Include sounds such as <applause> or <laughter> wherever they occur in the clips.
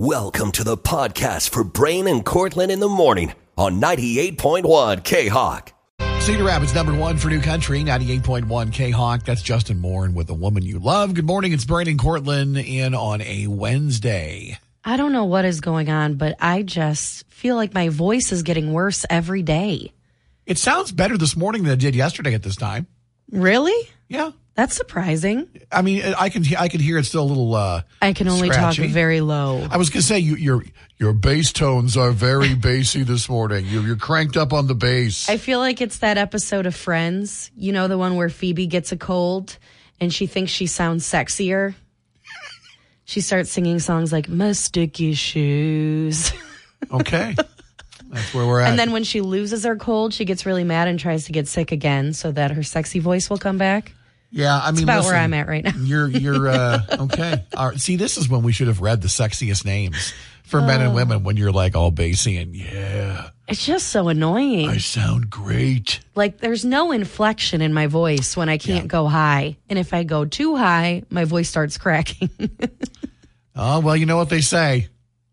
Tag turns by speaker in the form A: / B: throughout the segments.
A: Welcome to the podcast for Brian and Cortland in the morning on 98.1 K Hawk.
B: Cedar Rapids number one for New Country, 98.1 K Hawk. That's Justin Moore and with the woman you love. Good morning. It's Brian and Cortland in on a Wednesday.
C: I don't know what is going on, but I just feel like my voice is getting worse every day.
B: It sounds better this morning than it did yesterday at this time.
C: Really?
B: Yeah.
C: That's surprising.
B: I mean, I can I can hear it's still a little. uh
C: I can only
B: Scratchy.
C: talk very low.
B: I was gonna say you, your your bass tones are very <laughs> bassy this morning. You're, you're cranked up on the bass.
C: I feel like it's that episode of Friends, you know, the one where Phoebe gets a cold and she thinks she sounds sexier. <laughs> she starts singing songs like My Sticky Shoes. <laughs>
B: Okay, that's where we're at.
C: and then when she loses her cold, she gets really mad and tries to get sick again so that her sexy voice will come back.
B: Yeah, I mean,
C: about where I'm at right now.
B: You're you're uh, <laughs> okay. All right. See, this is when we should have read the sexiest names for men and women. When you're like all bassy and yeah,
C: It's just so annoying.
B: I sound great.
C: like there's no inflection in my voice when I can't go high. And if I go too high, my voice starts cracking. <laughs>
B: Oh well, you know what they say: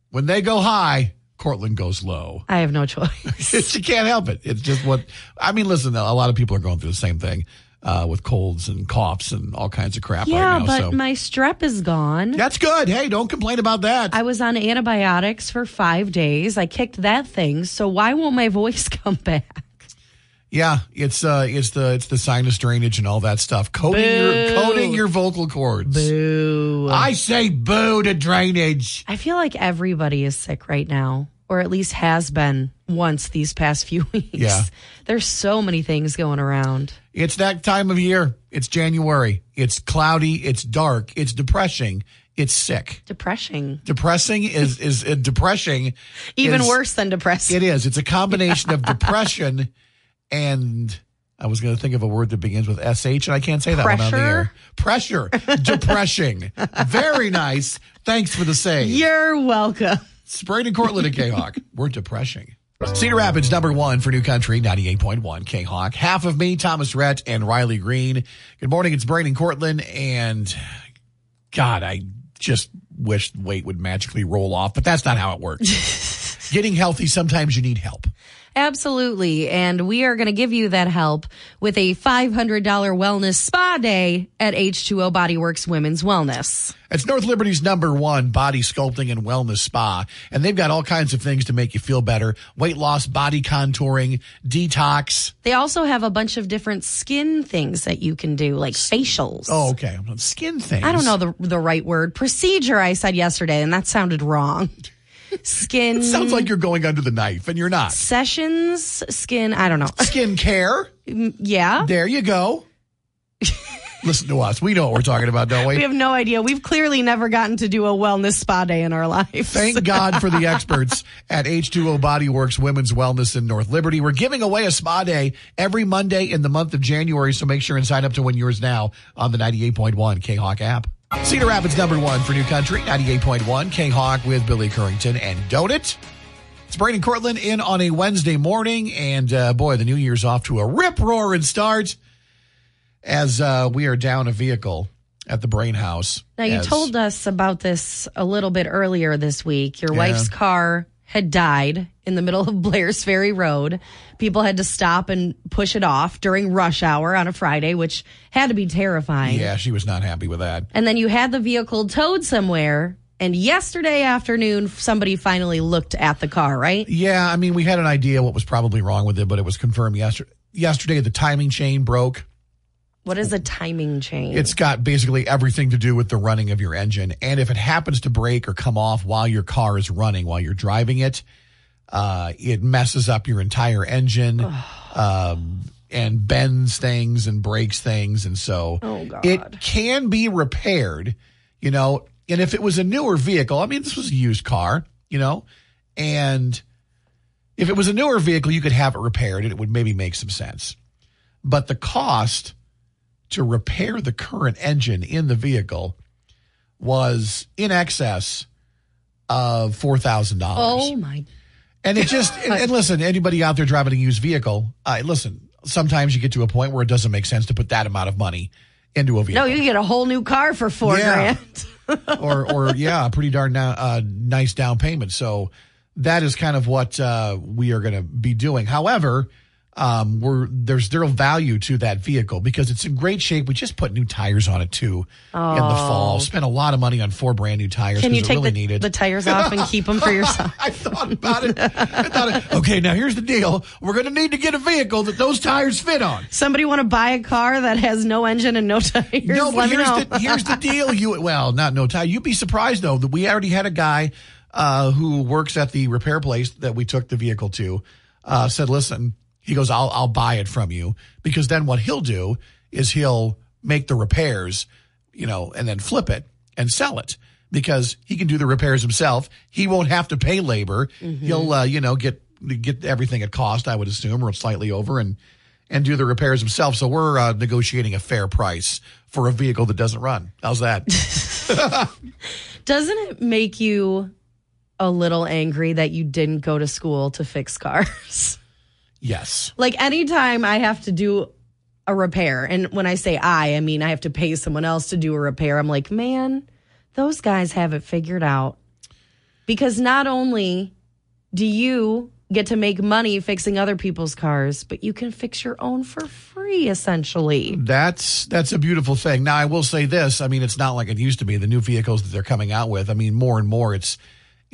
B: when they go high, Cortland goes low.
C: I have no choice. <laughs>
B: she can't help it. It's just what I mean. Listen, though, a lot of people are going through the same thing uh, with colds and coughs and all kinds of crap
C: yeah,
B: right now.
C: but
B: so
C: my strep is gone.
B: that's good. Hey, don't complain about that.
C: I was on antibiotics for five days. I kicked that thing. So why won't my <laughs> voice come back?
B: yeah, it's uh, it's the it's the sinus drainage and all that stuff, coating your coating your vocal cords.
C: Boo.
B: I say boo to drainage.
C: I feel like everybody is sick right now, or at least has been once these past few <laughs> weeks.
B: Yeah.
C: There's so many things going around.
B: It's that time of year. It's January. It's cloudy. It's dark. It's depressing. It's sick.
C: Depressing.
B: Depressing is is uh, depressing.
C: Even
B: is-
C: worse than depressing.
B: It is. It's a combination of <laughs> depression and I was going to think of a word that begins with sh, and I can't say that one on the
C: Pressure?
B: air. Pressure, depressing. <laughs> Very nice. Thanks for the save.
C: You're welcome.
B: Sprayed and Cortland and K-Hawk. We're depressing. Cedar Rapids, number one for New Country, 98.1 K-Hawk. Half of me, Thomas Rhett and Riley Green. Good morning. It's Braden Cortland. And God, I just wish weight would magically roll off, but that's not how it works. <laughs> Getting healthy, sometimes you need help.
C: Absolutely. And we are going to give you that help with a $500 wellness spa day at H2O Bodyworks Women's Wellness.
B: It's North Liberty's number one body sculpting and wellness spa. And they've got all kinds of things to make you feel better. Weight loss, body contouring, detox.
C: They also have a bunch of different skin things that you can do, like facials.
B: Oh, okay. Skin things.
C: I don't know the, the right word. Procedure, I said yesterday, and that sounded wrong. <laughs> Skin
B: Sounds like you're going under the knife and you're not.
C: sessions, skin, I don't know. <laughs>
B: Skin care.
C: Mm, yeah.
B: There you go. <laughs> Listen to us. We know what we're talking about, don't
C: We
B: we?
C: have no idea. We've clearly never gotten to do a wellness spa day in our lives.
B: Thank <laughs> God for the experts at H2O Bodyworks Women's Wellness in North Liberty. We're giving away a spa day every Monday in the month of January, so make sure and sign up to win yours now on the 98.1 K-Hawk app. Cedar Rapids number one for New Country, 98.1 K-Hawk with Billy Currington and Donut. It's Braden Cortland in on a Wednesday morning, and uh, boy, the new year's off to a rip roaring start as uh, we are down a vehicle at the Brian House.
C: Now, you
B: as-
C: told us about this a little bit earlier this week. Your
B: Yeah.
C: wife's car had died in the middle of <laughs> Blair's Ferry Road. People had to stop and push it off during rush hour on a Friday, which had to be terrifying.
B: Yeah, she was not happy with that.
C: And then you had the vehicle towed somewhere. And yesterday afternoon, somebody finally looked at the car, right?
B: Yeah, I mean, we had an idea what was probably wrong with it, but it was confirmed yesterday. Yesterday, the timing chain broke.
C: What is a timing chain?
B: It's got basically everything to do with the running of your engine. And if it happens to break or come off while your car is running, while you're driving it, uh, it messes up your entire engine um, and bends things and breaks things. And so
C: Oh,
B: it can be repaired, you know. And if it was a newer vehicle, I mean, this was a used car, you know, and if it was a newer vehicle, you could have it repaired and it would maybe make some sense. But the cost to repair the current engine in the vehicle was in excess of four thousand dollars.
C: oh my
B: And it just and, and listen, anybody out there driving a used vehicle, uh, listen. Sometimes you get to a point where it doesn't make sense to put that amount of money into a vehicle.
C: No, you get a whole new car for four
B: Yeah.
C: grand. <laughs>
B: or or yeah, a pretty darn na- uh, nice down payment. So that is kind of what uh, we are going to be doing. However, um, we're there's zero value to that vehicle because it's in great shape. We just put new tires on it too in the fall. Spent a lot of money on four brand new tires
C: Can you take
B: really
C: the,
B: needed.
C: the tires off and keep them for yourself? <laughs>
B: I thought about it. I thought, okay, now here's the deal. We're going to need to get a vehicle that those tires fit on.
C: Somebody want to buy a car that has no engine and no <laughs> tires?
B: No, but here's the here's the deal. You well, not no tire. You'd be surprised though that we already had a guy uh, who works at the repair place that we took the vehicle to. Uh, said, listen, he goes, I'll I'll buy it from you because then what he'll do is he'll make the repairs, you know, and then flip it and sell it because he can do the repairs himself. He won't have to pay labor. He'll uh, you know get get everything at cost, I would assume, or slightly over, and and do the repairs himself. So we're uh, negotiating a fair price for a vehicle that doesn't run. How's that? <laughs> <laughs>
C: Doesn't it make you a little angry that you didn't go to school to fix cars? <laughs>
B: yes.
C: like anytime I have to do a repair, and when I say I, I mean I have to pay someone else to do a repair, I'm like, man, those guys have it figured out. Because not only do you get to make money fixing other people's cars, but you can fix your own for free, essentially.
B: That's that's a beautiful thing. Now I will say this. I mean, it's not like it used to be. The new vehicles that they're coming out with. I mean, more and more it's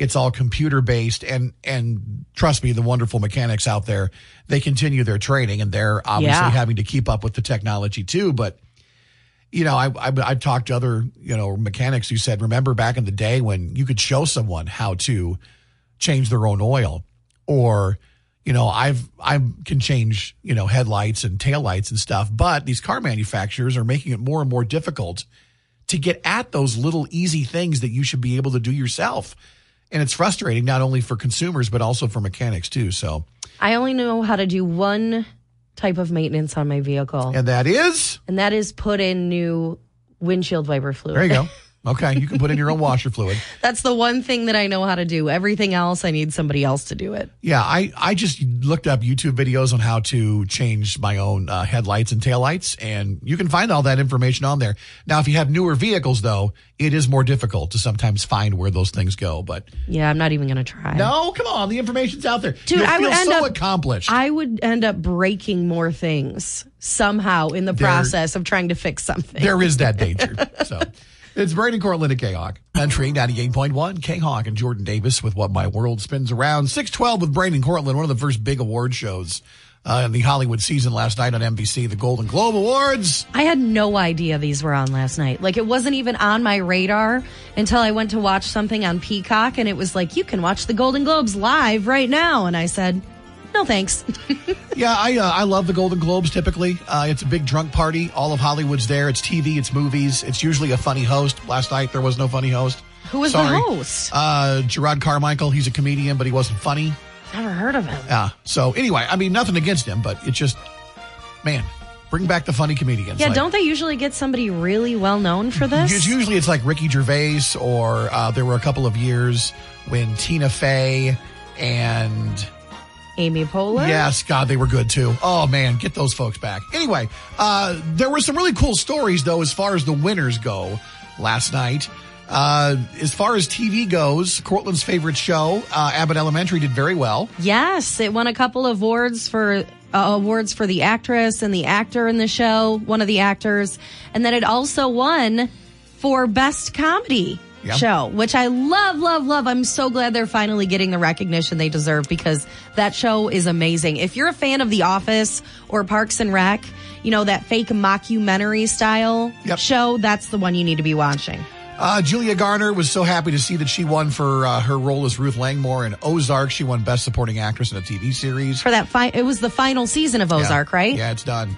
B: it's all computer based and and trust me, the wonderful mechanics out there, they continue their training and they're obviously
C: Yeah.
B: having to keep up with the technology too. But you know, I, I I talked to other you know mechanics who said, remember back in the day when you could show someone how to change their own oil, or you know, I've I can change you know headlights and taillights and stuff, but these car manufacturers are making it more and more difficult to get at those little easy things that you should be able to do yourself. And it's frustrating not only for consumers but also for mechanics too. So,
C: I only know how to do one type of maintenance on my vehicle,
B: and that is
C: and that is put in new windshield wiper fluid.
B: there you go. <laughs> Okay, you can put in your own <laughs> washer fluid.
C: That's the one thing that I know how to do. Everything else, I need somebody else to do it.
B: Yeah, I, I just looked up YouTube videos on how to change my own uh, headlights and taillights, and you can find all that information on there. Now, if you have newer vehicles, though, it is more difficult to sometimes find where those things go. But
C: Yeah, I'm not even going to try.
B: no, come on, the information's out there.
C: Dude,
B: You'll
C: I would
B: feel
C: end
B: so
C: up-
B: accomplished.
C: I would end up breaking more things somehow in the
B: There-
C: process of trying to fix something.
B: there is that <laughs> danger. So it's Brady Cortland at K-Hawk. Country 98.1, K-Hawk and Jordan Davis with What My World Spins Around. 612 with Brandon Cortland, one of the first big award shows uh, in the Hollywood season last night on NBC, the Golden Globe Awards.
C: I had no idea these were on last night. Like it wasn't even on my radar until I went to watch something on Peacock and it was like, you can watch the Golden Globes live right now. And I said, no thanks. <laughs>
B: Yeah, I uh, I love the Golden Globes. Typically, uh, it's a big drunk party. All of Hollywood's there. It's TV, it's movies. It's usually a funny host. Last night there was no funny host.
C: Who was
B: Sorry.
C: the host?
B: Uh, Jerrod Carmichael. He's a comedian, but he wasn't funny.
C: Never heard of him.
B: Yeah. So anyway, I mean, nothing against him, but it's just, man, bring back the funny comedians.
C: Yeah,
B: Like,
C: don't they usually get somebody really well known for this?
B: Usually it's like Ricky Gervais, or uh, there were a couple of years when Tina Fey and
C: Amy Poehler?
B: Yes, God, they were good too. Oh man, get those folks back. Anyway, uh, there were some really cool stories though, as far as the winners go last night. Uh, as far as TV goes, Cortland's favorite show, uh, Abbott Elementary, did very well.
C: Yes, it won a couple of awards for uh, awards for the actress and the actor in the show, one of the actors, and then it also won for best comedy
B: Yeah.
C: show, which I love, love, love. I'm so glad they're finally getting the recognition they deserve because that show is amazing. If you're a fan of The Office or Parks and Rec, you know that fake mockumentary style
B: Yep.
C: show, that's the one you need to be watching.
B: Uh, Julia Garner was so happy to see that she won for uh, her role as Ruth Langmore in Ozark. She won Best Supporting Actress in a TV series.
C: For that, fi- it was the final season of Ozark,
B: Yeah.
C: right?
B: Yeah, it's done.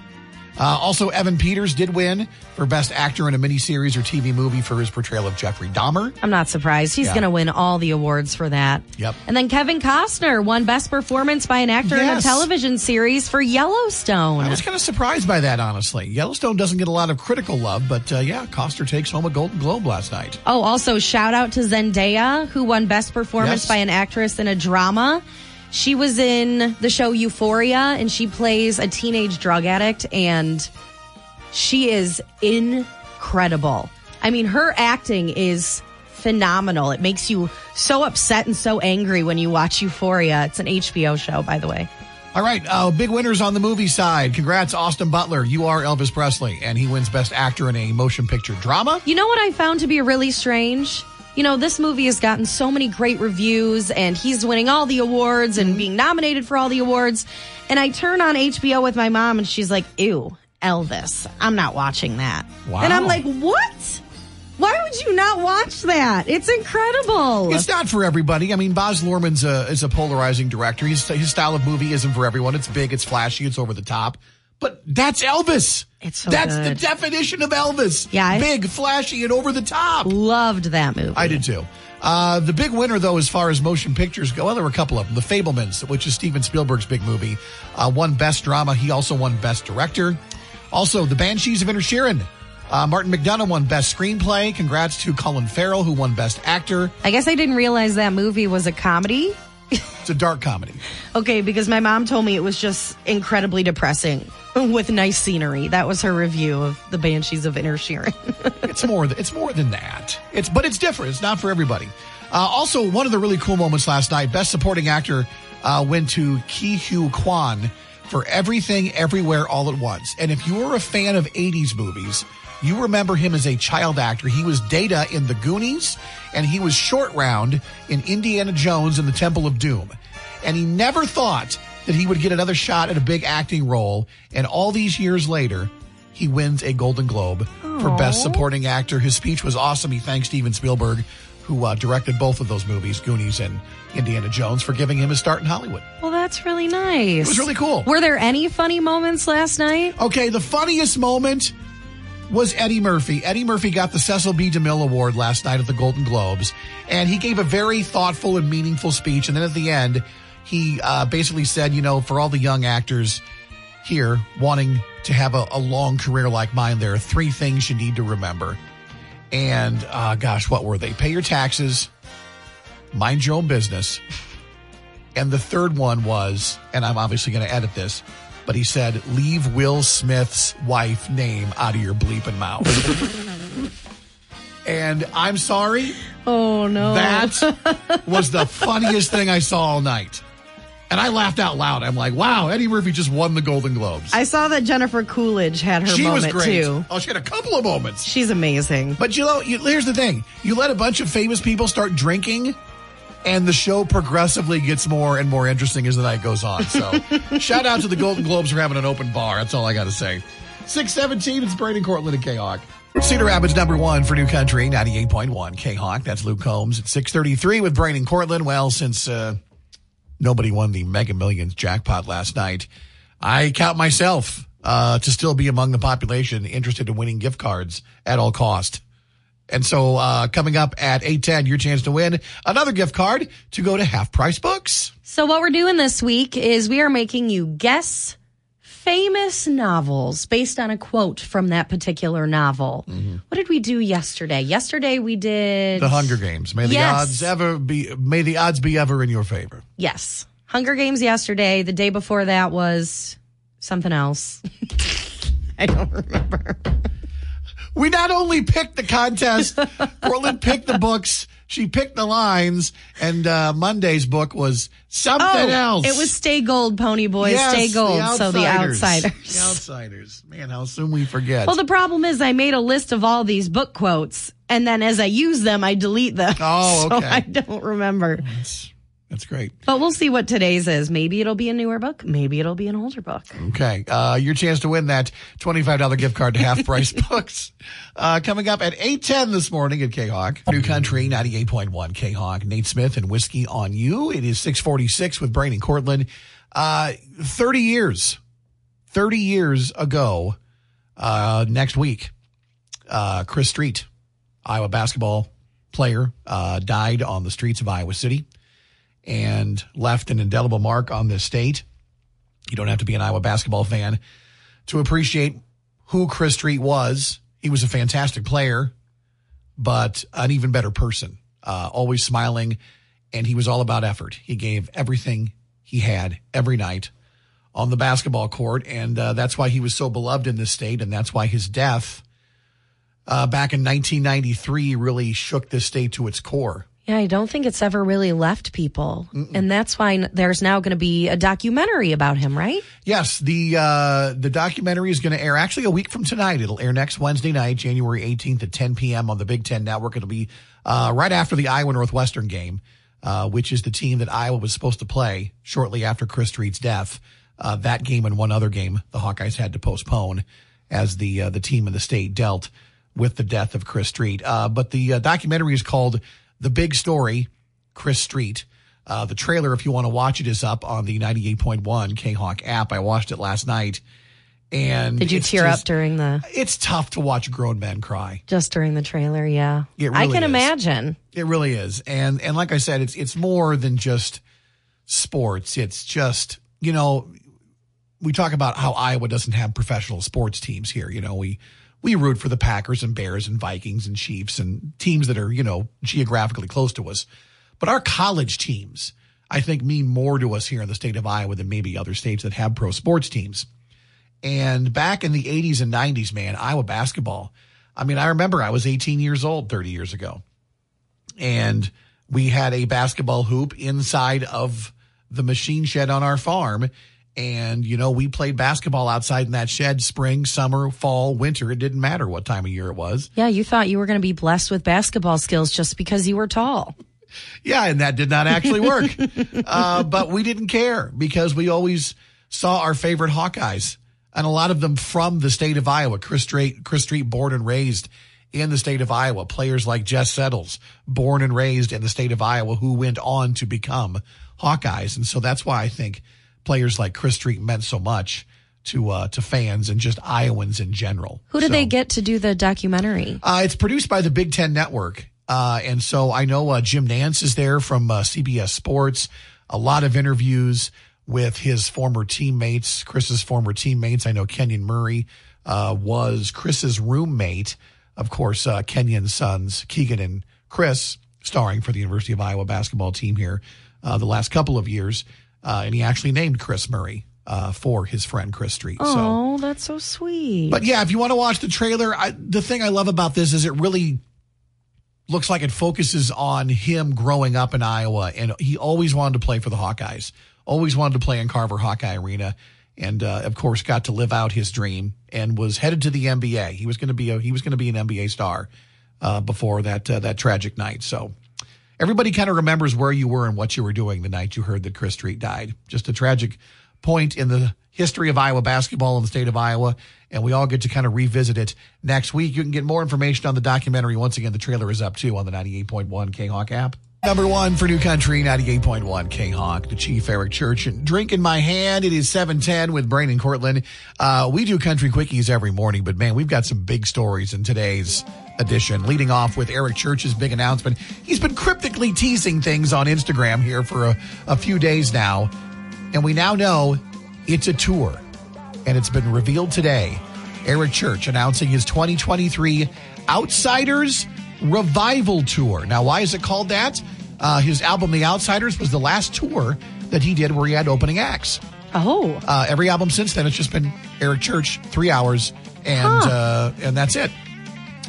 B: Uh, also, Evan Peters did win for Best Actor in a Miniseries or TV movie for his portrayal of Jeffrey Dahmer.
C: I'm not surprised. He's
B: Yeah.
C: going to win all the awards for that.
B: Yep.
C: And then Kevin Costner won Best Performance by an Actor in a Television Series for Yellowstone.
B: I was kind of surprised by that, honestly. Yellowstone doesn't get a lot of critical love, but uh, yeah, Costner takes home a Golden Globe last night.
C: oh, also shout out to Zendaya, who won Best Performance
B: Yes.
C: by an Actress in a Drama. She was in the show Euphoria, and she plays a teenage drug addict, and She is incredible. I mean, her acting is phenomenal. It makes you so upset and so angry when you watch Euphoria. It's an HBO show, by the way.
B: All right, uh, big winners on the movie side. Congrats, Austin Butler. You are Elvis Presley, and he wins Best Actor in a Motion Picture Drama.
C: You know what I found to be really strange? You know, this movie has gotten so many great reviews, and he's winning all the awards and mm-hmm. being nominated for all the awards. And I turn on HBO with my mom, and she's like, Ew, Elvis. I'm not watching that.
B: Wow.
C: And I'm like, What? Why would you not watch that? It's incredible.
B: It's not for everybody. I mean, Baz Luhrmann's a, is a polarizing director. His, his style of movie isn't for everyone. It's big, it's flashy, it's over the top. But that's Elvis.
C: It's so
B: That's
C: good.
B: the definition of Elvis.
C: Yeah, I-
B: Big, flashy, and over the top.
C: Loved that movie.
B: I did too. Uh, the big winner, though, as far as motion pictures go, well, there were a couple of them. The Fabelmans, which is Steven Spielberg's big movie, uh, won Best Drama. He also won Best Director. Also, The Banshees of Inisherin. Uh, Martin McDonagh won Best Screenplay. Congrats to Colin Farrell, who won Best Actor.
C: I guess I didn't realize that movie was a comedy.
B: It's a dark comedy. <laughs>
C: Okay, because my mom told me it was just incredibly depressing with nice scenery. That was her review of the Banshees of Inisherin. <laughs>
B: It's more. th- It's more than that. It's but it's different. It's not for everybody. Uh, also, one of the really cool moments last night. Best Supporting Actor uh, went to Ke Huy Quan for Everything, Everywhere, All at Once. And if you were a fan of '80s movies, you remember him as a child actor. He was Data in The Goonies, and he was Short Round in Indiana Jones and the Temple of Doom. And he never thought that he would get another shot at a big acting role. And all these years later, he wins a Golden Globe for Best Supporting Actor. His speech was awesome. He thanked Steven Spielberg, who uh, directed both of those movies, Goonies and Indiana Jones, for giving him his start in Hollywood.
C: well, that's really nice.
B: It was really cool.
C: Were there any funny moments last night?
B: Okay, the funniest moment was Eddie Murphy. Eddie Murphy got the Cecil B. DeMille Award last night at the Golden Globes, and he gave a very thoughtful and meaningful speech. And then at the end, he uh, basically said, you know, for all the young actors here wanting to have a, a long career like mine, there are three things you need to remember. And uh, gosh, what were they? Pay your taxes, mind your own business. And the third one was, and I'm obviously going to edit this, but he said, leave Will Smith's wife name out of your bleeping mouth. <laughs> and I'm sorry,
C: Oh no.
B: that was the funniest thing I saw all night. And I laughed out loud. I'm like, wow, Eddie Murphy just won the Golden Globes.
C: I saw that Jennifer Coolidge had her
B: she was
C: moment
B: great.
C: too.
B: Oh, she had a couple of moments.
C: She's amazing.
B: But you know, you, here's the thing: you let a bunch of famous people start drinking, and the show progressively gets more and more interesting as the night goes on. So, <laughs> shout out to the Golden Globes for having an open bar. That's all I got to say. Six seventeen. It's Braden Cortland and K Hawk. Cedar Rapids number one for New Country, ninety eight point one. K Hawk. That's Luke Combs at six thirty three with Braden Cortland. Well, since uh, nobody won the Mega Millions jackpot last night, I count myself uh, to still be among the population interested in winning gift cards at all cost. And so, uh, coming up at 810, your chance to win another gift card to go to Half Price Books.
C: So what we're doing this week is we are making you guess famous novels based on a quote from that particular novel. Mm-hmm. What did we do yesterday? Yesterday we did
B: The Hunger Games. May the
C: Yes.
B: odds ever be, may the odds be ever in your favor.
C: Yes. Hunger Games yesterday. The day before that was something else. <laughs> I don't remember.
B: We not only picked the contest, <laughs> Cortland picked the books, she picked the lines, and, uh, Monday's book was something else.
C: Oh, It was Stay Gold, Pony Boys.
B: Yes,
C: Stay Gold. so the outsiders.
B: The outsiders. Man, how soon we forget.
C: Well, the problem is I made a list of all these book quotes, and then as I use them, I delete them.
B: Oh, <laughs> okay. So.
C: I don't remember.
B: That's great.
C: But we'll see what today's is. Maybe it'll be a newer book. Maybe it'll be an older book.
B: Okay. Uh, your chance to win that $25 gift card to half <laughs> price books. Uh, coming up at 810 this morning at K-Hawk. New Country 98.1 K-Hawk. Nate Smith and Whiskey on You. It is 646 with Brian and Cortland. Uh, 30 years, 30 years ago, uh, next week, uh, Chris Street, Iowa basketball player, uh, died on the streets of Iowa City and left an indelible mark on this state. You don't have to be an Iowa basketball fan to appreciate who Chris Street was. He was a fantastic player, but an even better person, uh, always smiling. And he was all about effort. He gave everything he had every night on the basketball court, and uh, that's why he was so beloved in this state, and that's why his death uh, back in 1993 really shook this state to its core.
C: Yeah, I don't think it's ever really left people. And that's why there's now going to be a documentary about him, right?
B: Yes, the uh, the documentary is going to air actually a week from tonight. It'll air next Wednesday night, January 18th at 10 p.m. on the Big Ten Network. It'll be uh, right after the Iowa Northwestern game, uh, which is the team that Iowa was supposed to play shortly after Chris Street's death. Uh, that game and one other game the Hawkeyes had to postpone as the uh, the team in the state dealt with the death of Chris Street. Uh, but the uh, documentary is called The Big Story, Chris Street. Uh, the trailer, if you want to watch it, is up on the 98.1 K-Hawk app. I watched it last night. And
C: Did you tear
B: just-
C: up during the
B: It's tough to watch grown men cry.
C: just during the trailer? Yeah,
B: It
C: I can
B: is.
C: imagine.
B: It really is. And and like I said, it's it's more than just sports. It's just, you know, we talk about how Iowa doesn't have professional sports teams here. You know, we we root for the Packers and Bears and Vikings and Chiefs and teams that are, you know, geographically close to us. But our college teams, I think, mean more to us here in the state of Iowa than maybe other states that have pro sports teams. And back in the 80s and 90s, man, Iowa basketball. I mean, I remember I was 18 years old 30 years ago and we had a basketball hoop inside of the machine shed on our farm. And, you know, we played basketball outside in that shed spring, summer, fall, winter. It didn't matter what time of year it was.
C: Yeah, you thought you were going to be blessed with basketball skills just because you were tall.
B: Yeah, and that did not actually work. <laughs> uh, but we didn't care because we always saw our favorite Hawkeyes, and a lot of them from the state of Iowa. Chris Street, Chris Street, born and raised in the state of Iowa. Players like Jess Settles, born and raised in the state of Iowa, who went on to become Hawkeyes, and so that's why I think players like Chris Street meant so much to uh, to fans and just Iowans in general.
C: Who did
B: So-
C: they get to do the documentary?
B: uh, it's produced by the Big Ten Network. Uh, and so I know uh, Jim Nantz is there from uh, CBS Sports. A lot of interviews with his former teammates, Chris's former teammates. I know Kenyon Murray uh, was Chris's roommate. Of course, uh, Kenyon's sons, Keegan and Chris, starring for the University of Iowa basketball team here uh, the last couple of years. Uh, and he actually named Chris Murray uh, for his friend Chris Street. So.
C: Oh, that's so sweet.
B: But yeah, if you want to watch the trailer, I, the thing I love about this is it really looks like it focuses on him growing up in Iowa, and he always wanted to play for the Hawkeyes. Always wanted to play in Carver Hawkeye Arena, and uh, of course got to live out his dream and was headed to the NBA. He was going to be a he was going to be an NBA star uh, before that uh, that tragic night. So. Everybody kind of remembers where you were and what you were doing the night you heard that Chris Street died. Just a tragic point in the history of Iowa basketball in the state of Iowa. And we all get to kind of revisit it next week. You can get more information on the documentary. Once again, the trailer is up too on the 98.1 K Hawk app. Number one for New Country, 98.1 K Hawk, the Chief Eric Church. And drink in my hand. It is 710 with Brian and Cortland. Uh, we do country quickies every morning, but man, we've got some big stories in today's edition, leading off with Eric Church's big announcement. He's been cryptically teasing things on Instagram here for a, a few days now. And we now know it's a tour. And it's been revealed today. Eric Church announcing his 2023 Outsiders Revival Tour. Now, why is it called that? Uh, his album, The Outsiders, was the last tour that he did where he had opening acts.
C: oh,
B: Uh, every album since then, it's just been Eric Church, three hours, and uh, and that's it.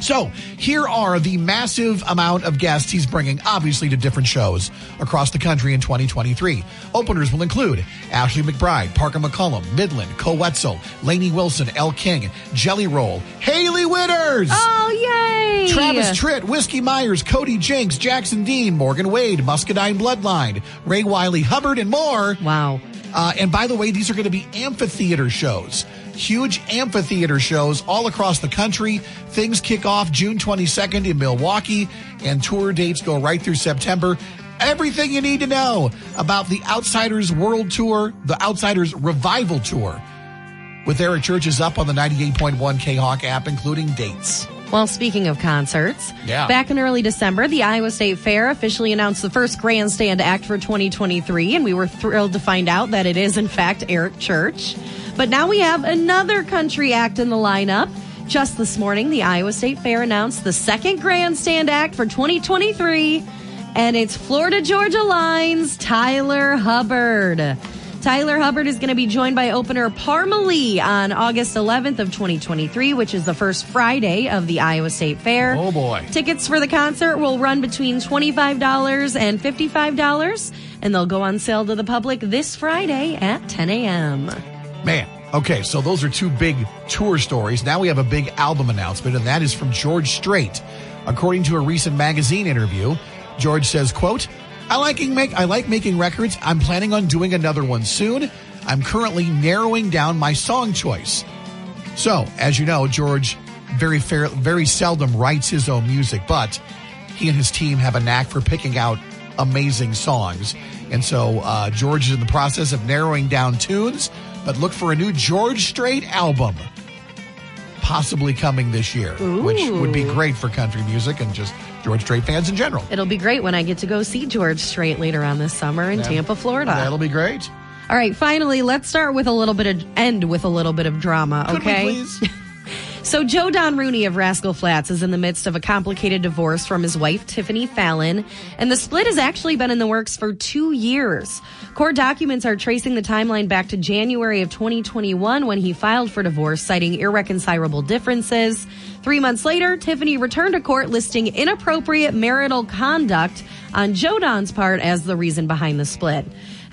B: So here are the massive amount of guests he's bringing, obviously to different shows across the country in 2023. Openers will include Ashley McBryde, Parker McCollum, Midland, Koe Wetzel, Lainey Wilson, Elle King, Jelly Roll, Hailey Whitters.
C: oh, yay!
B: Travis Tritt, Whiskey Myers, Cody Jinks, Jackson Dean, Morgan Wade, Muscadine Bloodline, Ray Wylie Hubbard, and more.
C: Wow.
B: Uh, and by the way, these are going to be amphitheater shows. Huge amphitheater shows all across the country. Things kick off June 22nd in Milwaukee, and tour dates go right through September. Everything you need to know about the Outsiders World Tour, the Outsiders Revival Tour, with Eric Church is up on the 98.1 K Hawk app, including dates.
C: Well, speaking of concerts,
B: Yeah.
C: back in early December, the Iowa State Fair officially announced the first grandstand act for 2023, and we were thrilled to find out that it is, in fact, Eric Church. But now we have another country act in the lineup. Just this morning, the Iowa State Fair announced the second grandstand act for 2023, and it's Florida Georgia Lines Tyler Hubbard. Tyler Hubbard is going to be joined by opener Parmalee on August 11th of 2023, which is the first Friday of the Iowa State Fair.
B: Oh, boy.
C: Tickets for the concert will run between $25 and $55, and they'll go on sale to the public this Friday at 10 a.m.
B: Man. Okay, so those are two big tour stories. Now we have a big album announcement, and that is from George Strait. According to a recent magazine interview, George says, quote, I like make I like making records. I'm planning on doing another one soon. I'm currently narrowing down my song choice. So, as you know, George very fair, very seldom writes his own music, but he and his team have a knack for picking out amazing songs. And so uh, George is in the process of narrowing down tunes, but look for a new George Strait album possibly coming this year, which would be great for country music and just George Strait fans in general.
C: It'll be great when I get to go see George Strait later on this summer in Tampa, Florida.
B: That'll be great.
C: All right, finally, let's start with a little bit of end with a little bit of drama,
B: Could
C: okay? <laughs> So, Joe Don Rooney of Rascal Flatts is in the midst of a complicated divorce from his wife, Tiffany Fallon, and the split has actually been in the works for two years. Court documents are tracing the timeline back to January of 2021 when he filed for divorce, citing irreconcilable differences. Three months later, Tiffany returned to court listing inappropriate marital conduct on Joe Don's part as the reason behind the split.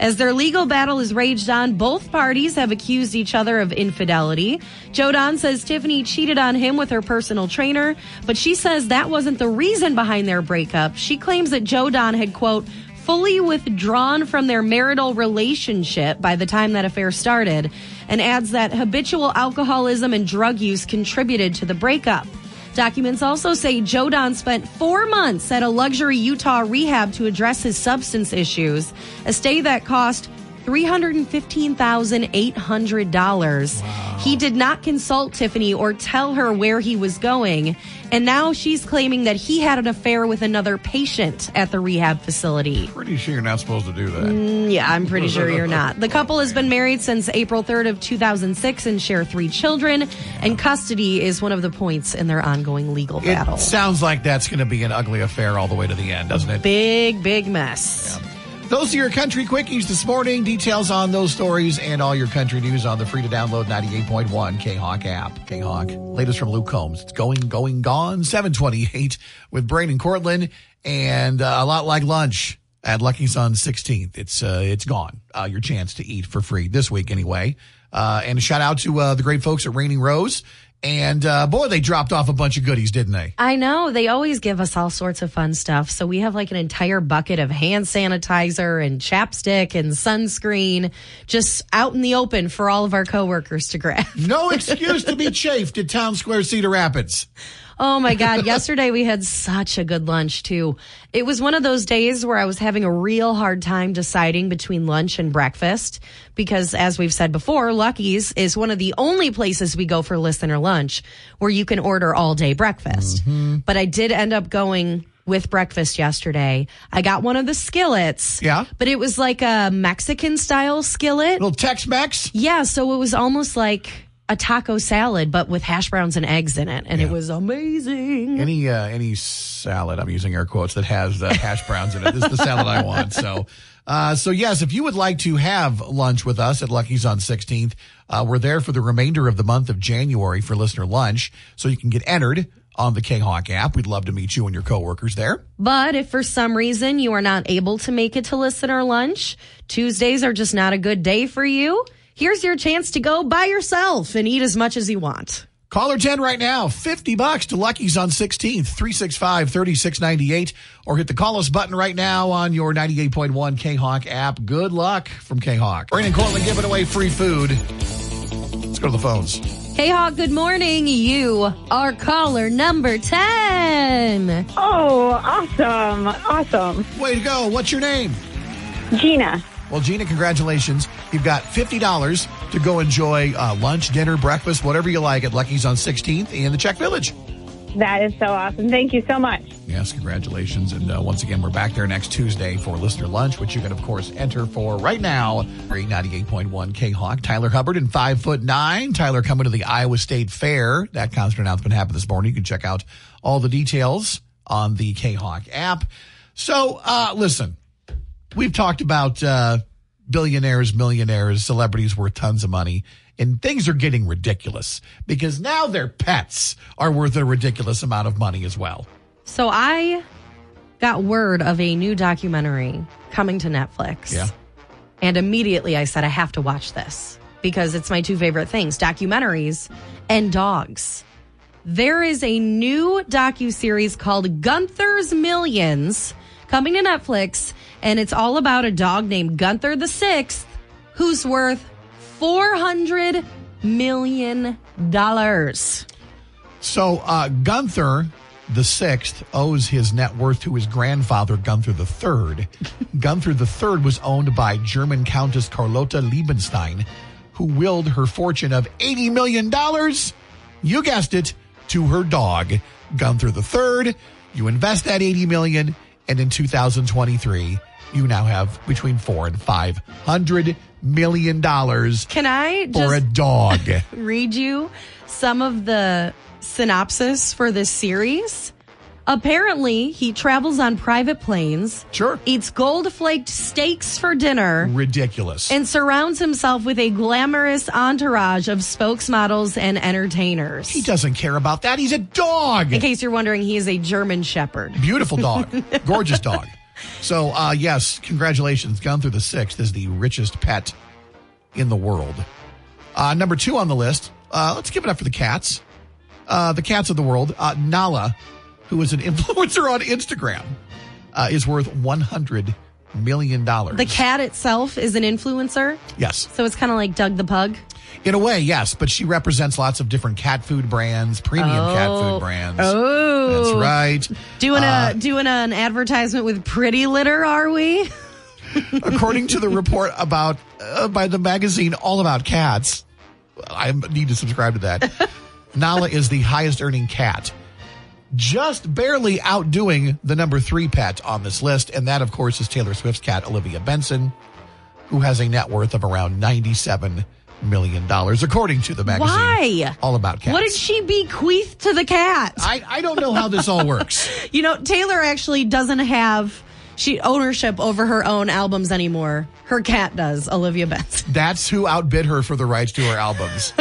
C: As their legal battle is raged on, both parties have accused each other of infidelity. Joe Don says Tiffany cheated on him with her personal trainer, but she says that wasn't the reason behind their breakup. She claims that Joe Don had, quote, fully withdrawn from their marital relationship by the time that affair started, and adds that habitual alcoholism and drug use contributed to the breakup. Documents also say Joe Don spent four months at a luxury Utah rehab to address his substance issues, a stay that cost $315,800. He did not consult Tiffany or tell her where he was going, and now she's claiming that he had an affair with another patient at the rehab facility.
B: Pretty sure you're not supposed to do that.
C: Mm, yeah, I'm pretty sure you're <laughs> not. The couple has been married since April 3rd of 2006 and share three children, and custody is one of the points in their ongoing legal
B: It
C: battle.
B: sounds like that's going to be an ugly affair all the way to the end, doesn't it?
C: Big, big mess.
B: Those are your country quickies this morning. Details on those stories and all your country news on the free to download 98.1 K-Hawk app. K-Hawk. Latest from Luke Combs. It's going, going, gone. 728 with Brian and Cortland and uh, a lot like lunch at Lucky's on 16th. It's, uh, it's gone. Uh, your chance to eat for free this week anyway. Uh, and a shout out to, uh, the great folks at Raining Rose. And, uh, boy, they dropped off a bunch of goodies, didn't they?
C: I know. They always give us all sorts of fun stuff. So we have like an entire bucket of hand sanitizer and chapstick and sunscreen just out in the open for all of our coworkers to grab.
B: No <laughs> excuse to be chafed at Town Square Cedar Rapids.
C: Oh my God. <laughs> Yesterday we had such a good lunch too. It was one of those days where I was having a real hard time deciding between lunch and breakfast because as we've said before, Lucky's is one of the only places we go for listener lunch where you can order all day breakfast. Mm-hmm. But I did end up going with breakfast yesterday. I got one of the skillets.
B: Yeah.
C: But it was like a Mexican style skillet.
B: Little Tex-Mex.
C: Yeah, so it was almost like a taco salad, but with hash browns and eggs in it, and it was amazing.
B: Any uh, any salad, I'm using air quotes, that has uh, hash browns in it. This is the salad I want. So, uh, so yes, if you would like to have lunch with us at Lucky's on 16th, uh, we're there for the remainder of the month of January for listener lunch. So you can get entered on the K-Hawk app. We'd love to meet you and your coworkers there.
C: But if for some reason you are not able to make it to listener lunch, Tuesdays are just not a good day for you. Here's your chance to go by yourself and eat as much as you want.
B: Caller 10 right now, 50 bucks to Lucky's on 16th, 365 3698, or hit the call us button right now on your 98.1 K Hawk app. Good luck from K Hawk. Brian and Cortland giving away free food. Let's go to the phones.
C: Hey Hawk, good morning. You are caller number 10.
D: Oh, awesome. Awesome.
B: Way to go. What's your name?
D: Gina.
B: Well, Gina, congratulations. You've got $50 to go enjoy uh, lunch, dinner, breakfast, whatever you like at Lucky's on 16th in the Czech Village.
D: That is so awesome. Thank you so much.
B: Yes, congratulations. And uh, once again, we're back there next Tuesday for listener lunch, which you can, of course, enter for right now. 98.1 K Hawk. Tyler Hubbard and five foot nine. Tyler coming to the Iowa State Fair. That concert announcement happened this morning. You can check out all the details on the K Hawk app. So, uh, listen, we've talked about, uh, billionaires, millionaires, celebrities worth tons of money. And things are getting ridiculous because now their pets are worth a ridiculous amount of money as well.
C: So I got word of a new documentary coming to Netflix.
B: Yeah.
C: And immediately I said, I have to watch this because it's my two favorite things documentaries and dogs. There is a new docu series called Gunther's Millions coming to Netflix, and it's all about a dog named Gunther the Sixth, who's worth four hundred million dollars.
B: So uh, Gunther the sixth owes his net worth to his grandfather Gunther the third. <laughs> Gunther the third was owned by German Countess Carlotta Liebenstein, who willed her fortune of eighty million dollars. You guessed it, to her dog Gunther the third. You invest that eighty million, and in 2023, you now have between four and five hundred million dollars
C: Can I just
B: for a dog. <laughs>
C: read you some of the synopsis for this series. Apparently, he travels on private planes,
B: Sure.
C: eats gold flaked steaks for dinner,
B: Ridiculous.
C: and surrounds himself with a glamorous entourage of spokesmodels and entertainers.
B: he doesn't care about that. He's a dog.
C: In case you're wondering, he is a German Shepherd.
B: Beautiful dog. <laughs> Gorgeous dog. So, uh, yes, congratulations. Gunther the Sixth is the richest pet in the world. Uh, number two on the list, uh, let's give it up for the cats. Uh, the cats of the world. Uh, Nala, who is an <laughs> influencer on Instagram, uh, is worth $100 million.
C: The cat itself is an influencer,
B: yes.
C: so it's kind of like Doug the Pug.
B: In a way, yes, but she represents lots of different cat food brands, premium cat
C: Oh.
B: food brands.
C: Oh,
B: That's right.
C: Doing
B: Uh,
C: a doing an advertisement with Pretty Litter, are we? <laughs>
B: according to the report about uh, by the magazine All About Cats. I need to subscribe to that. <laughs> Nala is the highest earning cat, just barely outdoing the number three pet on this list, and that, of course, is Taylor Swift's cat Olivia Benson, who has a net worth of around ninety-seven million dollars, according to the magazine.
C: Why?
B: All About Cats.
C: What did she bequeath to the cat?
B: I, I don't know how this all works. <laughs>
C: You know, Taylor actually doesn't have she ownership over her own albums anymore. Her cat does, Olivia Benson. <laughs>
B: That's who outbid her for the rights to her albums.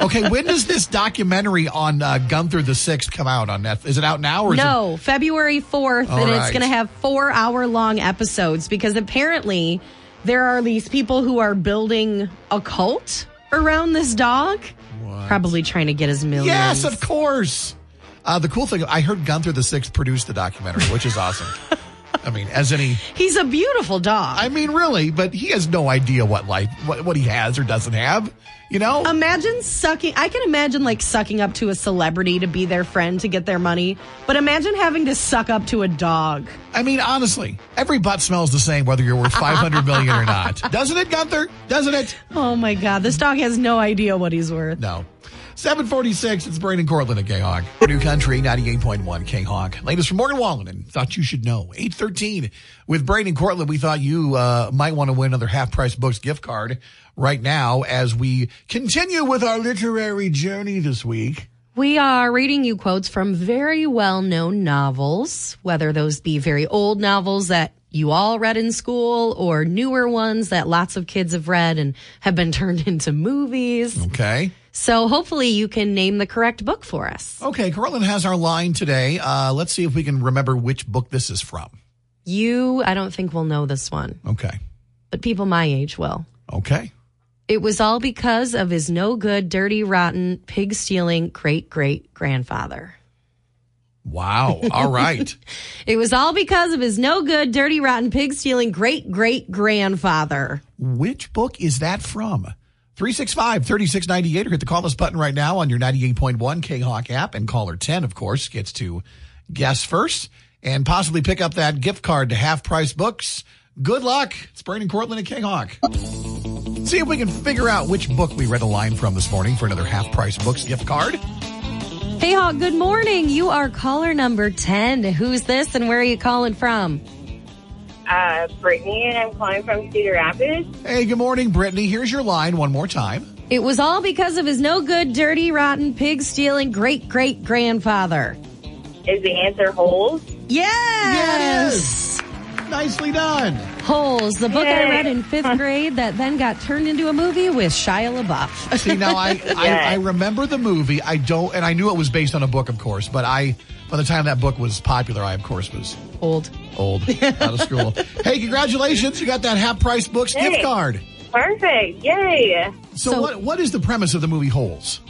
B: Okay, when does this documentary on uh, Gunther the Sixth come out on Netflix? Is it out now or is
C: No, February 4th,
B: All
C: and it's going to have four hour long episodes because apparently there are these people who are building a cult around this dog. Probably trying to get his millions.
B: Yes, of course. Uh, the cool thing, I heard Gunther the Sixth produced the documentary, which is awesome. <laughs> I mean, as any,
C: He's a beautiful dog.
B: I mean, really, but he has no idea what life, what, what he has or doesn't have. You know,
C: Imagine sucking. I can imagine like sucking up to a celebrity to be their friend to get their money, but imagine having to suck up to a dog.
B: I mean, honestly, every butt smells the same whether you're worth <laughs> 500 million or not. Doesn't it, Gunther? Doesn't it?
C: Oh my God, this dog has no idea what he's worth.
B: No. 746, it's Braden Cortland at K-Hawk. <laughs> New Country, 98.1 K-Hawk. Latest from Morgan Wallen and thought you should know. 813 with Braden Cortland. We thought you uh, might want to win another half-price books gift card right now as we continue with our literary journey this week.
C: We are reading you quotes from very well known novels, whether those be very old novels that you all read in school or newer ones that lots of kids have read and have been <laughs> turned into movies.
B: Okay.
C: So hopefully you can name the correct book for us.
B: Okay, Cortland has our line today. Uh, let's see if we can remember which book this is from.
C: You, I don't think will know this one,
B: Okay.
C: but people my age will.
B: Okay.
C: It was all because of his no good, dirty, rotten, pig stealing great great grandfather.
B: Wow. All right. <laughs>
C: It was all because of his no good, dirty, rotten, pig stealing great great grandfather.
B: Which book is that from? 365 3698 or hit the call us button right now on your 98.1 K Hawk app. And caller 10, of course, gets to guess first and possibly pick up that gift card to half price books. Good luck. It's Brandon Cortland at K Hawk. See if we can figure out which book we read a line from this morning for another half price books gift card.
C: Hey Hawk, good morning. You are caller number 10. Who's this and where are you calling from?
E: uh, Brittany, and I'm calling from Cedar Rapids.
B: Hey, good morning, Brittany. Here's your line one more time.
C: It was all because of his no good, dirty, rotten, pig stealing great great grandfather.
E: Is the answer holes?
C: Yes! Yes!
B: Nicely done.
C: Holes, the book I read in fifth grade that then got turned into a movie with Shia LaBeouf. <laughs>
B: See, now I, I, I remember the movie. I don't, and I knew it was based on a book, of course, but I, by the time that book was popular, I, of course, was
C: Old.
B: old, out of school. <laughs> hey, congratulations. You got that half price books gift card.
E: Perfect. Yay.
B: So,
C: So-
B: what, what is the premise of the movie Holes?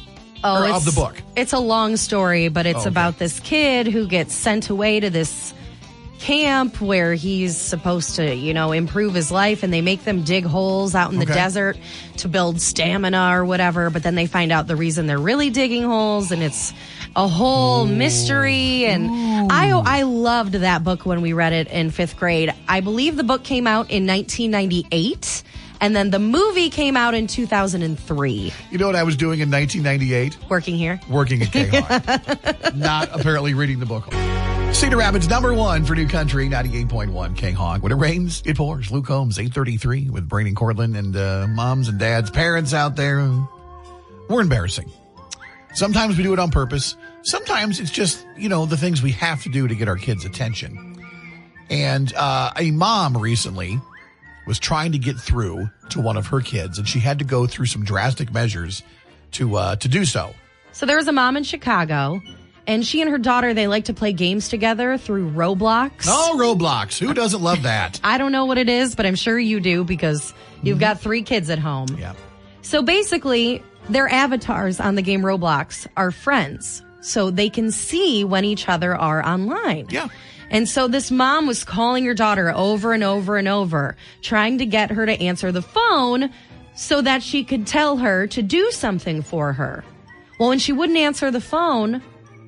C: Oh,
B: Or of the book.
C: It's a long story, but it's
B: Oh, okay.
C: about this kid who gets sent away to this camp where he's supposed to, you know, improve his life and they make them dig holes out in the
B: Okay.
C: desert to build stamina or whatever, but then they find out the reason they're really digging holes and it's a whole mystery and I I loved that book when we read it in 5th grade. I believe the book came out in 1998 and then the movie came out in 2003.
B: You know what I was doing in 1998?
C: Working here.
B: Working at K-Hawk. <laughs> Not apparently reading the book. Cedar Rapids, number one for New Country, 98.1 K-Hawk. When it rains, it pours. Luke Combs, 833 with Brian and Cortland and uh, moms and dads, parents out there. We're embarrassing. Sometimes we do it on purpose. Sometimes it's just, you know, the things we have to do to get our kids' attention. And uh, a mom recently was trying to get through to one of her kids, and she had to go through some drastic measures to uh, to do so.
C: So there was a mom in Chicago, and she and her daughter they like to play games together through Roblox.
B: Oh, Roblox! Who doesn't love that? <laughs>
C: I don't know what it is, but I'm sure you do because you've got three kids at home.
B: yeah.
C: So basically, their avatars on the game Roblox are friends, so they can see when each other are online.
B: Yeah.
C: And so this mom was calling her daughter over and over and over, trying to get her to answer the phone so that she could tell her to do something for her. Well, when she wouldn't answer the phone,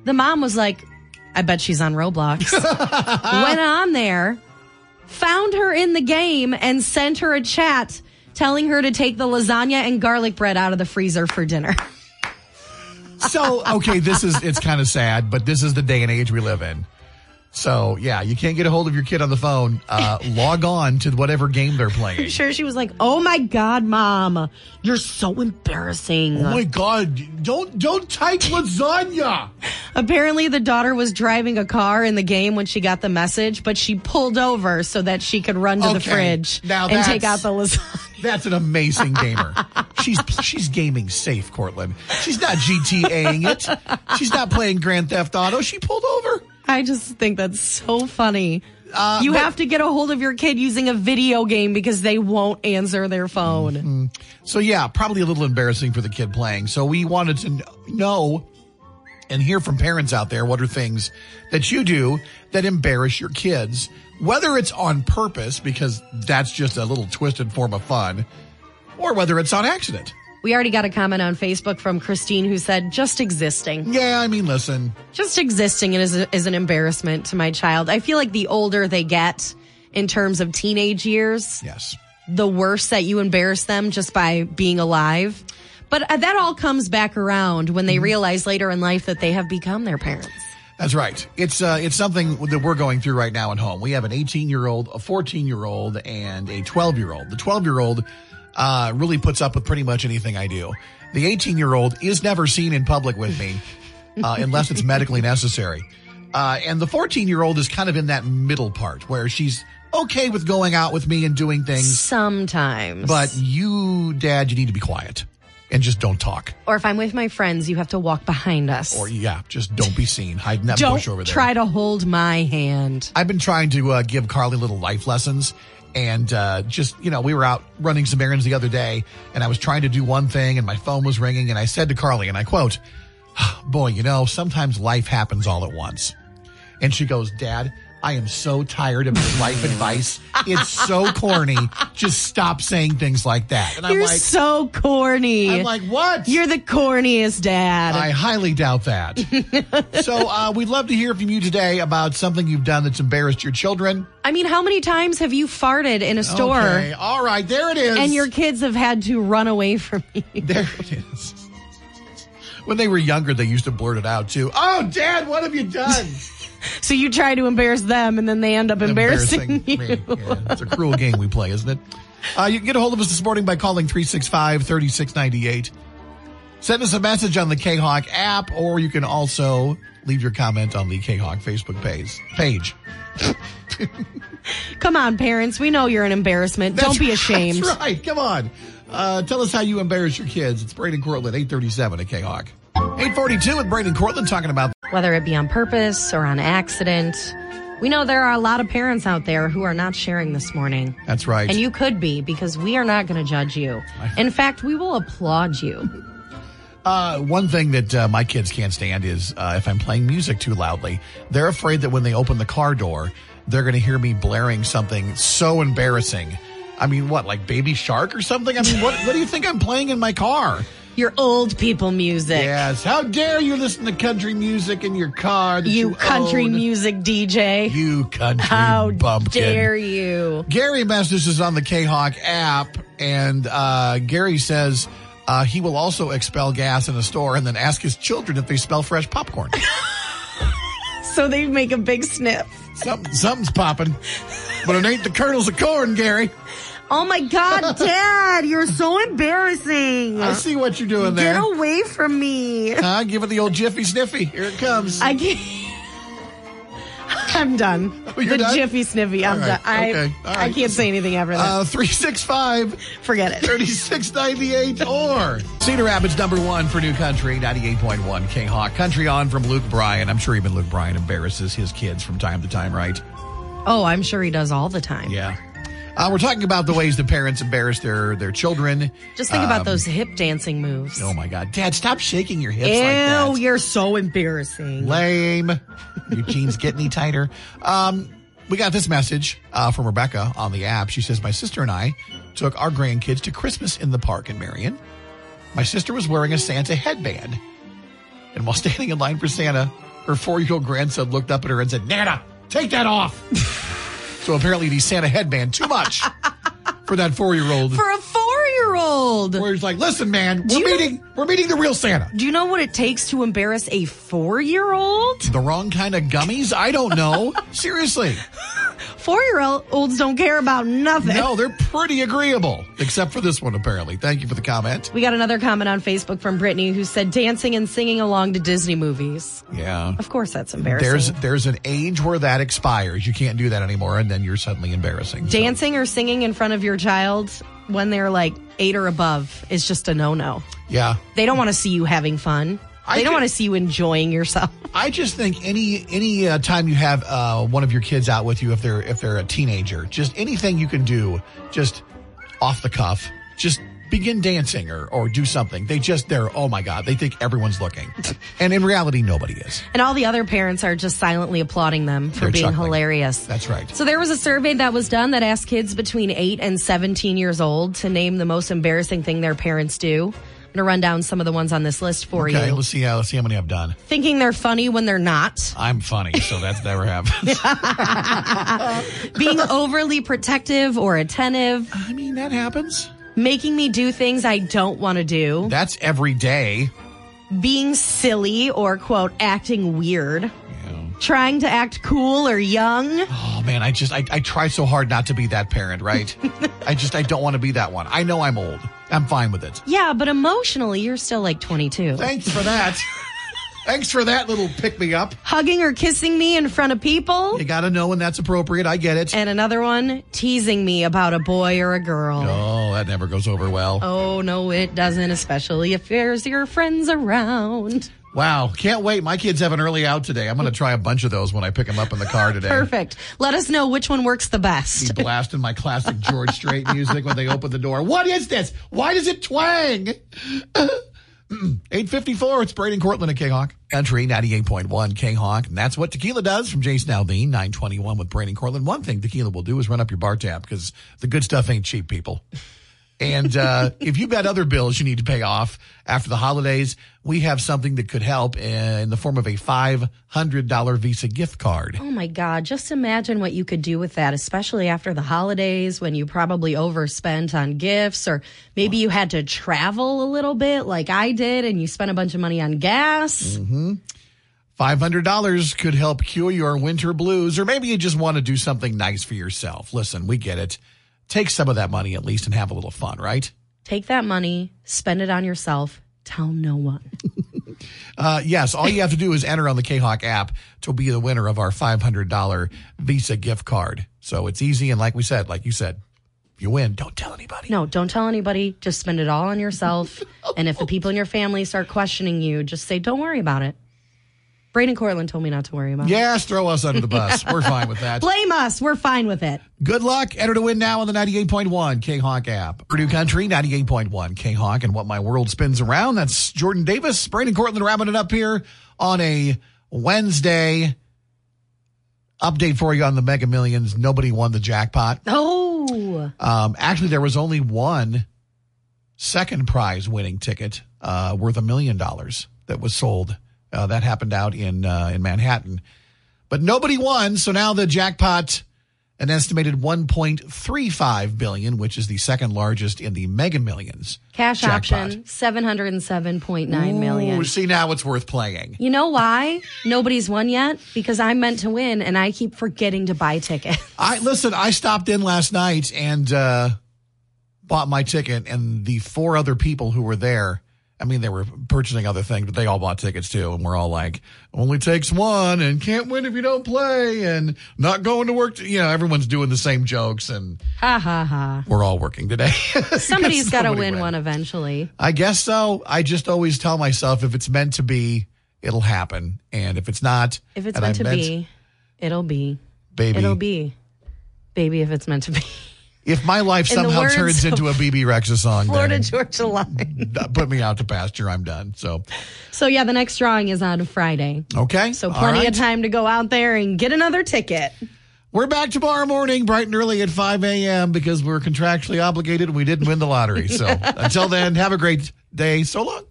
C: the mom was like, I bet she's on Roblox. <laughs> Went on there, found her in the game, and sent her a chat telling her to take the lasagna and garlic bread out of the freezer for dinner.
B: So, okay, this is it's kind of sad, but this is the day and age we live in. So, yeah, you can't get a hold of your kid on the phone. Uh, <laughs> log on to whatever game they're playing.
C: Sure, she was like, "Oh my god, mom, you're so embarrassing."
B: Oh my God! Don't don't type lasagna. <laughs>
C: Apparently, the daughter was driving a car in the game when she got the message, but she pulled over so that she could run to the fridge and take out the lasagna.
B: That's an amazing gamer. <laughs> She's she's gaming safe, Cortland. She's not GTAing it. She's not playing Grand Theft Auto. She pulled over.
C: I just think that's so funny.
B: Uh,
C: you
B: but-
C: have to get a hold of your kid using a video game because they won't answer their phone.
B: Mm-hmm. So yeah, probably a little embarrassing for the kid playing. So we wanted to know and hear from parents out there what are things that you do that embarrass your kids, whether it's on purpose because that's just a little twisted form of fun, or whether it's on accident.
C: We already got a comment on Facebook from Christine who said, just existing.
B: Yeah, I mean, listen,
C: Just existing is, a, is an embarrassment to my child. I feel like the older they get in terms of teenage years,
B: yes.
C: the worse that you embarrass them just by being alive. But uh, that all comes back around when they realize later in life that they have become their parents.
B: That's right. It's uh, it's something that we're going through right now at home. We have an 18 year old, a 14 year old, and a 12 year old. The 12 year old uh, really puts up with pretty much anything I do. The 18 year old is never seen in public with me uh, <laughs> unless it's medically necessary. Uh, and the 14 year old is kind of in that middle part where she's okay with going out with me and doing things,
C: Sometimes.
B: but you, dad, you need to be quiet and just don't talk.
C: or if I'm with my friends, you have to walk behind us.
B: Or yeah, just don't be seen. Hide in that
C: Don't
B: bush over there.
C: try to hold my hand.
B: I've been trying to uh, give Carly little life lessons. And uh, just, you know, we were out running some errands the other day, and I was trying to do one thing, and my phone was ringing, and I said to Carly, and I quote, Boy, you know, sometimes life happens all at once. And she goes, Dad, I am so tired of your life advice. It's so corny. Just stop saying things like that. And I'm
C: You're
B: like,
C: so corny.
B: I'm like, what?
C: You're the corniest dad.
B: I highly doubt that. <laughs> so uh, we'd love to hear from you today about something you've done that's embarrassed your children.
C: I mean, how many times have you farted in a store
B: Okay, all right, there it is.
C: and your kids have had to run away from you? <laughs>
B: There it is. When they were younger, they used to blurt it out too. Oh, Dad, what have you done? <laughs> <laughs>
C: So you try to embarrass them and then they end up embarrassing, you.
B: me. Yeah, it's a cruel game we play, isn't it? Uh, you can get a hold of us this morning by calling 365 3698. Send us a message on the K Hawk app, or you can also leave your comment on the K Hawk Facebook page. Page. <laughs>
C: Come on, parents. We know you're an embarrassment. Don't be ashamed.
B: That's right. Come on. Uh, tell us how you embarrass your kids. It's Braden Cortland, 837 at K-Hawk. 842 with Braden Cortland talking about
C: Whether it be on purpose or on accident. We know there are a lot of parents out there who are not sharing this morning.
B: That's right.
C: And you could be because we are not going to judge you. In fact, we will applaud you.
B: Uh, one thing that uh, my kids can't stand is uh, if I'm playing music too loudly. They're afraid that when they open the car door, they're going to hear me blaring something so embarrassing. I mean, what, like Baby Shark or something? I mean, what, what do you think I'm playing in my car?
C: Your old people music.
B: Yes. How dare you listen to country music in your car? That you,
C: You country
B: own?
C: music DJ.
B: You country
C: How
B: bumpkin.
C: dare you?
B: Gary messages on the K-Hawk app, and uh, Gary says uh, he will also expel gas in a store and then ask his children if they smell fresh popcorn. <laughs>
C: So they make a big sniff.
B: Something, something's popping, but it ain't the kernels of corn, Gary.
C: Oh my God, <laughs> Dad, you're so embarrassing.
B: I see what you're doing there.
C: Get away from me.
B: Huh? Give it the old Jiffy Sniffy. Here it comes.
C: I can't. I'm done.
B: Oh,
C: the
B: done?
C: Jiffy Sniffy. I'm
B: right,
C: done. I,
B: okay, all
C: I can't say anything after that.
B: Uh, 365
C: Forget it.
B: 3698 or Cedar Rapids number one for New Country 98.1 K Hawk. Country on from Luke Bryan. I'm sure even Luke Bryan embarrasses his kids from time to time, right?
C: Oh, I'm sure he does all the time.
B: Yeah. Uh, we're talking about the ways that parents embarrass their, their children.
C: Just think about
B: Um,
C: those hip dancing moves.
B: Oh my God. Dad, stop shaking your hips
C: Ew,
B: like that.
C: you're so embarrassing.
B: Lame. Your jeans get any tighter. Um, we got this message uh, from Rebecca on the app. She says, My sister and I took our grandkids to Christmas in the park in Marion. My sister was wearing a Santa headband. And while standing in line for Santa, her four year old grandson looked up at her and said, Nana, take that off. <laughs> so apparently, the Santa headband, too much <laughs> for that four year old.
C: For a four year old.
B: Where he's like, Listen, man, we're
C: you know-
B: meeting, we're meeting the real Santa.
C: Do you know what it takes to embarrass a four year old?
B: The wrong kind of gummies? I don't know. <laughs> Seriously.
C: Four year olds don't care about nothing.
B: No, they're pretty agreeable, except for this one, apparently. Thank you for the comment.
C: We got another comment on Facebook from Brittany who said dancing and singing along to Disney movies.
B: Yeah.
C: Of course, that's embarrassing.
B: There's there's an age where that expires. You can't do that anymore, and then you're suddenly embarrassing. So,
C: dancing or singing in front of your child when they're like eight or above is just a no no.
B: yeah.
C: They don't want to see you having fun.
B: I
C: They don't want to see you enjoying yourself. <laughs>
B: I just think any any uh, time you have uh, one of your kids out with you, if they're if they're a teenager, just anything you can do, just off the cuff, just begin dancing or or do something. They just they're oh my god, they think everyone's looking, <laughs> and in reality, nobody is.
C: And all the other parents are just silently applauding them for
B: They're
C: being
B: chuckling.
C: hilarious.
B: That's right.
C: So there was a survey that was done that asked kids between 8 and 17 years old to name the most embarrassing thing their parents do. I'm going to run down some of the ones on this list for
B: Okay,
C: you.
B: let's see how let's see how many I've done.
C: Thinking they're funny when they're not.
B: I'm funny, so that's never happens. <laughs> <laughs>
C: Being overly protective or attentive.
B: I mean, that happens.
C: Making me do things I don't want to do.
B: That's every day.
C: Being silly or, quote, acting weird. Trying to act cool or young.
B: Oh man, I just I, I try so hard not to be that parent, right? <laughs> I just I don't want to be that one. I know I'm old. I'm fine with it.
C: Yeah, but emotionally, you're still like 22.
B: Thanks for that. <laughs> Thanks for that little pick me up.
C: Hugging or kissing me in front of people.
B: You got to know when that's appropriate. I get it.
C: And another one, teasing me about a boy or a girl.
B: Oh, that never goes over well.
C: Oh, no, it doesn't, especially if there's your friends around.
B: Wow, can't wait. My kids have an early out today. I'm going to try a bunch of those when I pick them up in the car <laughs> today.
C: Perfect. Let us know which one works the best.
B: Be blasting my classic George Strait music when they open the door. What is this? Why does it twang? <clears throat> 854, it's Braden Cortland at K-Hawk. Country 98.1 K-Hawk. And that's what tequila does from Jason Aldean, 921 with Braden Cortland. One thing tequila will do is run up your bar tab because the good stuff ain't cheap, people. And uh, if you've got other bills you need to pay off after the holidays, we have something that could help in the form of a $500 Visa gift card.
C: Oh my God, just imagine what you could do with that, especially after the holidays when you probably overspent on gifts or maybe you had to travel a little bit like I did and you spent a bunch of money on gas.
B: $500 could help cure your winter blues, or maybe you just want to do something nice for yourself. Listen, we get it. Take some of that money at least and have a little fun, right?
C: Take that money, spend it on yourself, tell no one. <laughs>
B: Uh, yes, all you have to do is enter on the K-Hawk app to be the winner of our $500 Visa gift card. So it's easy. And like we said, like you said, you win, don't tell anybody.
C: No, don't tell anybody. Just spend it all on yourself. <laughs> and if the people in your family start questioning you, just say, don't worry about it. Braden Cortland told me not to worry about it.
B: Yes, throw us under the bus. <laughs> We're fine with that.
C: Blame us. We're fine with it.
B: Good luck. Enter to win now on the 98.1 K-Hawk app. Purdue Country, 98.1 K-Hawk and What My World Spins Around. That's Jordan Davis, Brandon Cortland wrapping it up here on a Wednesday. Update for you on the Mega Millions. Nobody won the jackpot.
C: Oh,
B: Um, actually, there was only one second prize winning ticket uh, worth a million dollars that was sold. Uh, that happened out in uh, in Manhattan, but nobody won. So now the jackpot, an estimated 1.35 billion, which is the second largest in the Mega Millions.
C: cash
B: jackpot.
C: option, 707.9 million.
B: Ooh, see now it's worth playing.
C: You know why nobody's won yet? Because I'm meant to win and I keep forgetting to buy tickets. <laughs>
B: I listen. I stopped in last night and uh, bought my ticket, and the four other people who were there. I mean, they were purchasing other things, but they all bought tickets too, and we're all like, "Only takes one," and can't win if you don't play, and not going to work. To, you know, everyone's doing the same jokes, and
C: Ha ha ha.
B: we're all working today. <laughs>
C: Somebody's got to win one eventually.
B: I guess so. I just always tell myself if it's meant to be, it'll happen, and if it's not,
C: If it's
B: and I
C: meant to be, it'll be.
B: baby,
C: It'll be. Baby, if it's meant to be.
B: If my life
C: In
B: somehow turns into a Bebe Rexha song,
C: Florida Georgia line. <laughs>
B: put me out to pasture. I'm done. So,
C: So yeah, the next drawing is on Friday.
B: okay.
C: So plenty
B: right.
C: of time to go out there and get another ticket.
B: We're back tomorrow morning, bright and early at 5 a.m. because we're contractually obligated and we didn't win the lottery. So <laughs> until then, have a great day. So long.